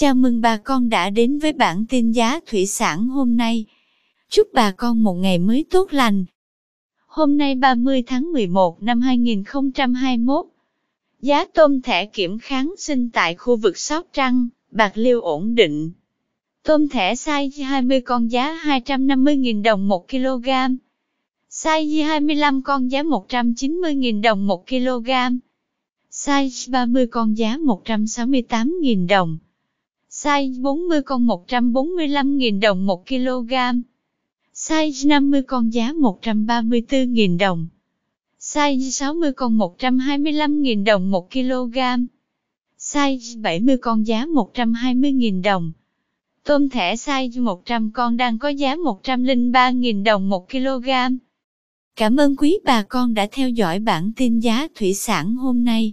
Chào mừng bà con đã đến với bản tin giá thủy sản hôm nay. Chúc bà con một ngày mới tốt lành. Hôm nay 30 tháng 11 năm 2021, giá tôm thẻ kiểm kháng sinh tại khu vực Sóc Trăng, Bạc Liêu ổn định. Tôm thẻ size 20 con giá 250.000 đồng 1 kg. Size 25 con giá 190.000 đồng 1 kg. Size 30 con giá 168.000 đồng. Size 40 con 145.000 đồng 1 kg. Size 50 con giá 134.000 đồng. Size 60 con 125.000 đồng 1 kg. Size 70 con giá 120.000 đồng. Tôm thẻ size 100 con đang có giá 103.000 đồng 1 kg. Cảm ơn quý bà con đã theo dõi bản tin giá thủy sản hôm nay.